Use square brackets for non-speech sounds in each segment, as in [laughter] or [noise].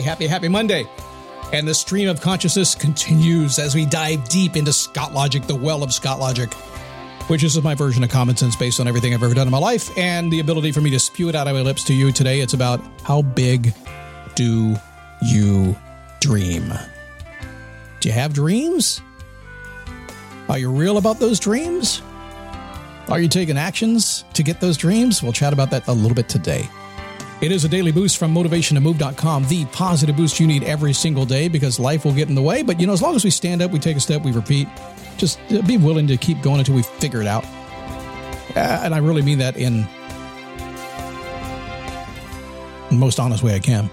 Happy, happy, happy Monday. And the stream of consciousness continues as we dive deep into Scott Logic, the well of Scott Logic, which is my version of common sense based on everything I've ever done in my life and the ability for me to spew it out of my lips to you today. It's about how big do you dream? Do you have dreams? Are you real about those dreams? Are you taking actions to get those dreams? We'll chat about that a little bit today. It is a daily boost from motivationtomove.com, the positive boost you need every single day because life will get in the way. But, you know, as long as we stand up, we take a step, we repeat, just be willing to keep going until we figure it out. Uh, and I really mean that in the most honest way I can.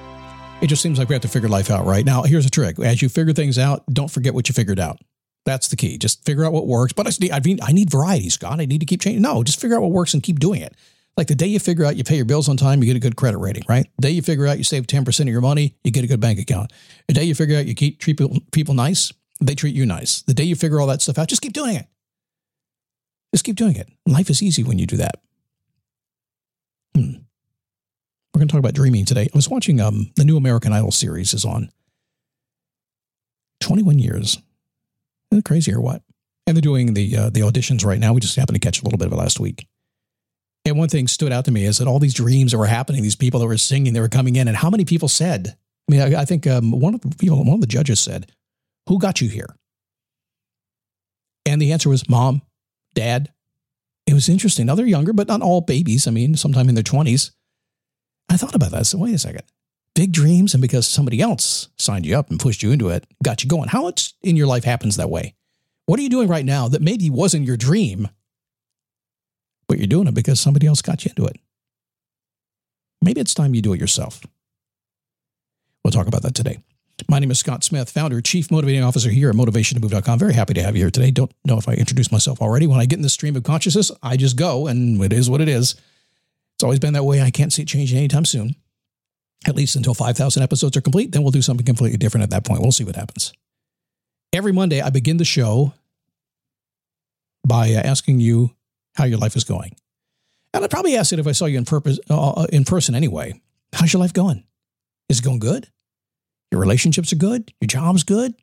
It just seems like we have to figure life out right now. Here's a trick: as you figure things out, don't forget what you figured out. That's the key. Just figure out what works. But I need, I need variety, Scott. I need to keep changing. No, just figure out what works and keep doing it. Like the day you figure out you pay your bills on time, you get a good credit rating, right? The day you figure out you save 10% of your money, you get a good bank account. The day you figure out you keep treat people, people nice, they treat you nice. The day you figure all that stuff out, just keep doing it. Just keep doing it. Life is easy when you do that. Hmm. We're going to talk about dreaming today. I was watching um, the new American Idol series is on. 21 years. Isn't crazy or what? And they're doing the uh, the auditions right now. We just happened to catch a little bit of it last week. And one thing stood out to me is that all these dreams that were happening, these people that were singing, they were coming in, and how many people said? I mean, I, I think um, one of the people, one of the judges said, "Who got you here?" And the answer was mom, dad. It was interesting. Now they're younger, but not all babies. I mean, sometime in their twenties. I thought about that. I said, wait a second. Big dreams, and because somebody else signed you up and pushed you into it, got you going. How much in your life happens that way? What are you doing right now that maybe wasn't your dream, but you're doing it because somebody else got you into it? Maybe it's time you do it yourself. We'll talk about that today. My name is Scott Smith, founder, chief motivating officer here at motivationtomove.com. Very happy to have you here today. Don't know if I introduced myself already. When I get in the stream of consciousness, I just go and it is what it is. It's always been that way. I can't see it changing anytime soon, at least until 5,000 episodes are complete. Then we'll do something completely different at that point. We'll see what happens. Every Monday, I begin the show by uh, asking you how your life is going. And I'd probably ask it if I saw you in, purpose, uh, in person anyway. How's your life going? Is it going good? Your relationships are good? Your job's good?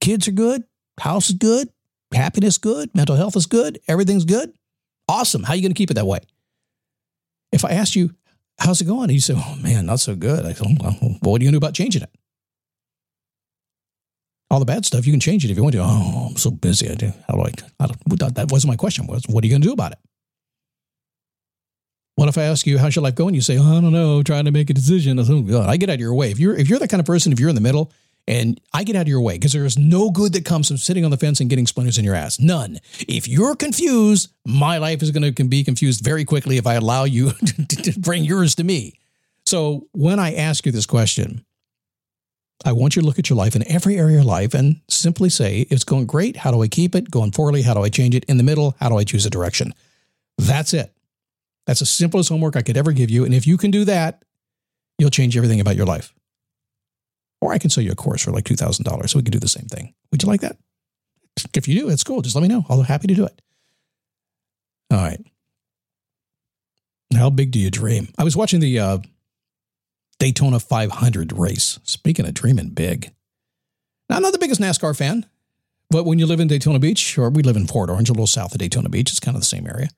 Kids are good? House is good? Happiness good? Mental health is good? Everything's good? Awesome. How are you going to keep it that way? If I asked you, how's it going? And you say, oh man, not so good. I said, well, what are you going to do about changing it? All the bad stuff, you can change it if you want to. Oh, I'm so busy. I do. How do I, I don't, that wasn't my question. Was what are you going to do about it? What if I ask you, how's your life going? You say, oh, I don't know, trying to make a decision. I, say, oh, God. I get out of your way. If you're, if you're that kind of person, if you're in the middle and I get out of your way because there is no good that comes from sitting on the fence and getting splinters in your ass. None. If you're confused, my life is going to be confused very quickly if I allow you [laughs] to bring yours to me. So when I ask you this question, I want you to look at your life in every area of life and simply say, it's going great, how do I keep it? Going poorly, how do I change it? In the middle, how do I choose a direction? That's it. That's the simplest homework I could ever give you. And if you can do that, you'll change everything about your life. Or I can sell you a course for like $2,000 so we can do the same thing. Would you like that? If you do, it's cool. Just let me know. I'll be happy to do it. All right. How big do you dream? I was watching the uh, Daytona 500 race. Speaking of dreaming big. Now, I'm not the biggest NASCAR fan, but when you live in Daytona Beach, or we live in Port Orange, a little south of Daytona Beach, it's kind of the same area.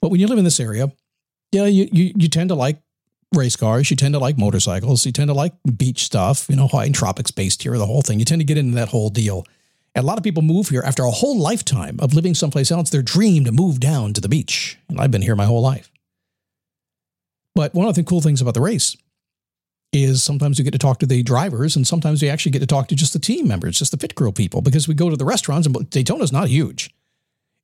But when you live in this area, yeah, you, you, you tend to like race cars. You tend to like motorcycles. You tend to like beach stuff, you know, Hawaiian Tropics based here, the whole thing. You tend to get into that whole deal. And a lot of people move here after a whole lifetime of living someplace else. Their dream to move down to the beach. And I've been here my whole life. But one of the cool things about the race is sometimes you get to talk to the drivers and sometimes you actually get to talk to just the team members, just the pit crew people, because we go to the restaurants and Daytona's not huge.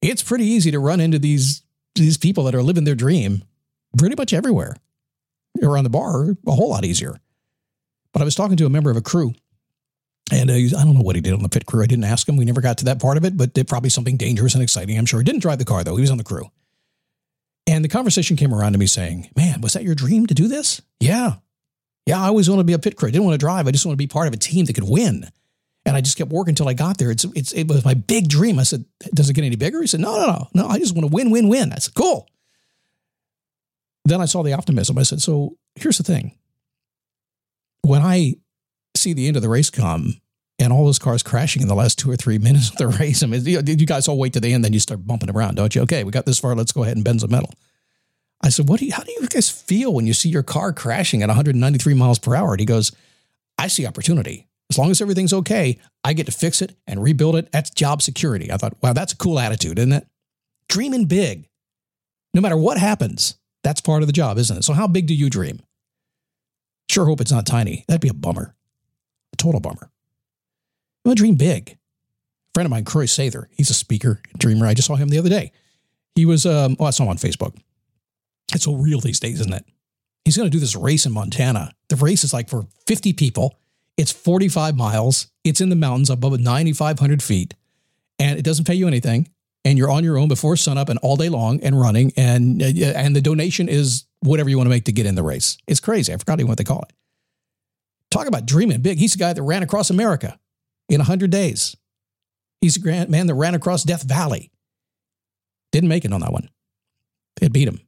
It's pretty easy to run into these, these people that are living their dream pretty much everywhere. Around the bar, a whole lot easier. But I was talking to a member of a crew and uh, I don't know what he did on the pit crew. I didn't ask him. We never got to that part of it, but did probably something dangerous and exciting. I'm sure he didn't drive the car though. He was on the crew. And the conversation came around to me saying, Man, was that your dream to do this? Yeah. Yeah, I always wanted to be a pit crew. I didn't want to drive. I just want to be part of a team that could win. And I just kept working until I got there. It's, it's, it was my big dream. I said, Does it get any bigger? He said, No, no, no. No, I just want to win, win, win. I said, Cool. Then I saw the optimism. I said, So here's the thing. When I see the end of the race come and all those cars crashing in the last two or three [laughs] minutes of the race, I mean, you, guys all wait to the end, then you start bumping around, don't you? Okay, we got this far. Let's go ahead and bend some metal. I said, "What do you? How do you guys feel when you see your car crashing at 193 miles per hour?" And he goes, "I see opportunity. As long as everything's okay, I get to fix it and rebuild it. That's job security." I thought, "Wow, that's a cool attitude, isn't it? Dreaming big. No matter what happens, that's part of the job, isn't it? So, how big do you dream? Sure hope it's not tiny. That'd be a bummer, a total bummer. You to dream big. A friend of mine, Croy Sather, he's a speaker, dreamer. I just saw him the other day. He was, um, oh, I saw him on Facebook. It's so real these days, isn't it? He's going to do this race in Montana. The race is like for 50 people. It's 45 miles. It's in the mountains above 9,500 feet, and it doesn't pay you anything. And you're on your own before sunup and all day long and running. And uh, and the donation is whatever you want to make to get in the race. It's crazy. I forgot even what they call it. Talk about dreaming big. He's the guy that ran across America in 100 days. He's a man that ran across Death Valley. Didn't make it on that one. It beat him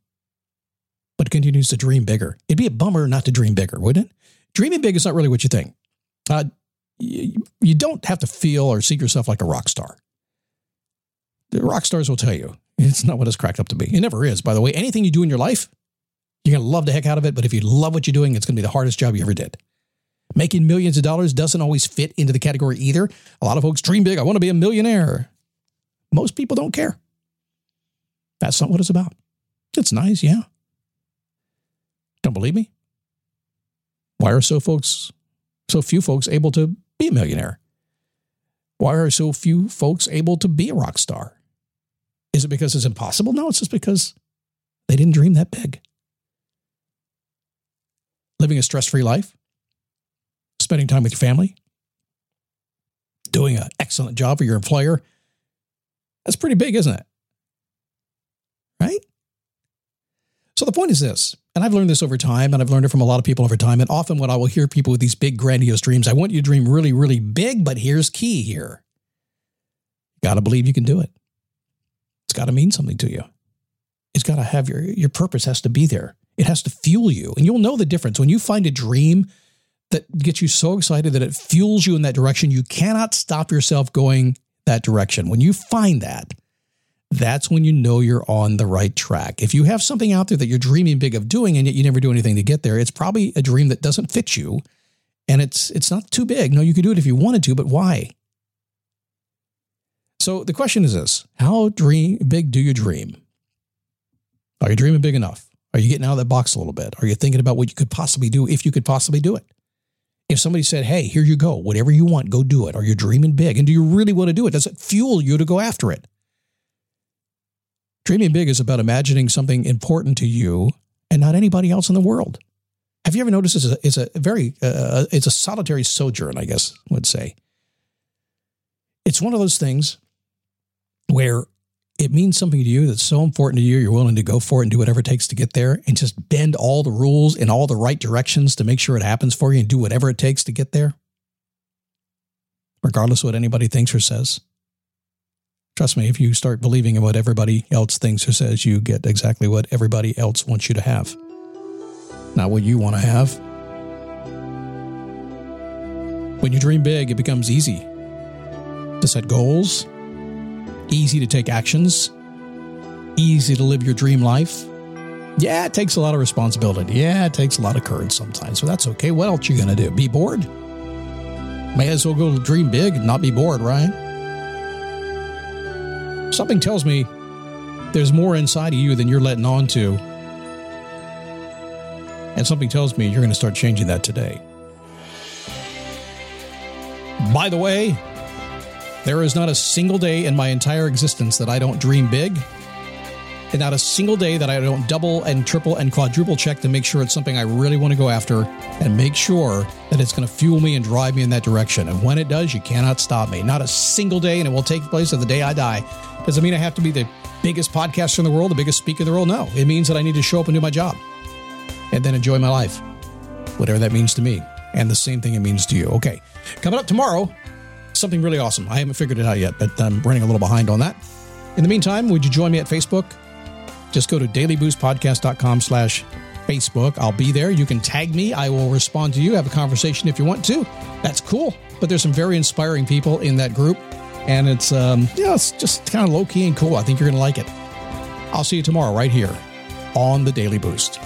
but continues to dream bigger. It'd be a bummer not to dream bigger, wouldn't it? Dreaming big is not really what you think. Uh, you, you don't have to feel or see yourself like a rock star. The rock stars will tell you it's not what it's cracked up to be. It never is, by the way. Anything you do in your life, you're going to love the heck out of it. But if you love what you're doing, it's going to be the hardest job you ever did. Making millions of dollars doesn't always fit into the category either. A lot of folks dream big. I want to be a millionaire. Most people don't care. That's not what it's about. It's nice, yeah. Don't believe me? Why are so folks, so few folks able to be a millionaire? Why are so few folks able to be a rock star? Is it because it's impossible? No, it's just because they didn't dream that big. Living a stress free life, spending time with your family, doing an excellent job for your employer. That's pretty big, isn't it? Right? So the point is this, and I've learned this over time, and I've learned it from a lot of people over time. And often, when I will hear people with these big, grandiose dreams, I want you to dream really, really big, but here's key here. Got to believe you can do it. It's got to mean something to you. It's got to have your, your purpose has to be there. It has to fuel you. And you'll know the difference. When you find a dream that gets you so excited that it fuels you in that direction, you cannot stop yourself going that direction. When you find that, that's when you know you're on the right track. If you have something out there that you're dreaming big of doing and yet you never do anything to get there, it's probably a dream that doesn't fit you and it's it's not too big. No, you could do it if you wanted to, but why? So the question is this, how dream big do you dream? Are you dreaming big enough? Are you getting out of that box a little bit? Are you thinking about what you could possibly do if you could possibly do it? If somebody said, "Hey, here you go. Whatever you want, go do it." Are you dreaming big? And do you really want to do it? Does it fuel you to go after it? Dreaming big is about imagining something important to you and not anybody else in the world. Have you ever noticed it's a, it's a very uh, it's a solitary sojourn, I guess would say. It's one of those things where it means something to you that's so important to you, you're willing to go for it and do whatever it takes to get there and just bend all the rules in all the right directions to make sure it happens for you and do whatever it takes to get there, regardless of what anybody thinks or says. Trust me, if you start believing in what everybody else thinks or says, you get exactly what everybody else wants you to have. not what you want to have. When you dream big, it becomes easy to set goals, easy to take actions, easy to live your dream life. Yeah, it takes a lot of responsibility. Yeah, it takes a lot of courage sometimes, so that's okay. What else you gonna do? Be bored? May as well go dream big and not be bored, right? Something tells me there's more inside of you than you're letting on to. And something tells me you're going to start changing that today. By the way, there is not a single day in my entire existence that I don't dream big. And not a single day that I don't double and triple and quadruple check to make sure it's something I really want to go after and make sure that it's going to fuel me and drive me in that direction. And when it does, you cannot stop me. Not a single day, and it will take place of the day I die. Does it mean I have to be the biggest podcaster in the world, the biggest speaker in the world? No. It means that I need to show up and do my job and then enjoy my life, whatever that means to me. And the same thing it means to you. Okay. Coming up tomorrow, something really awesome. I haven't figured it out yet, but I'm running a little behind on that. In the meantime, would you join me at Facebook? Just go to dailyboostpodcast.com slash Facebook. I'll be there. You can tag me. I will respond to you, have a conversation if you want to. That's cool. But there's some very inspiring people in that group. And it's, um, yeah, it's just kind of low key and cool. I think you're going to like it. I'll see you tomorrow right here on the Daily Boost.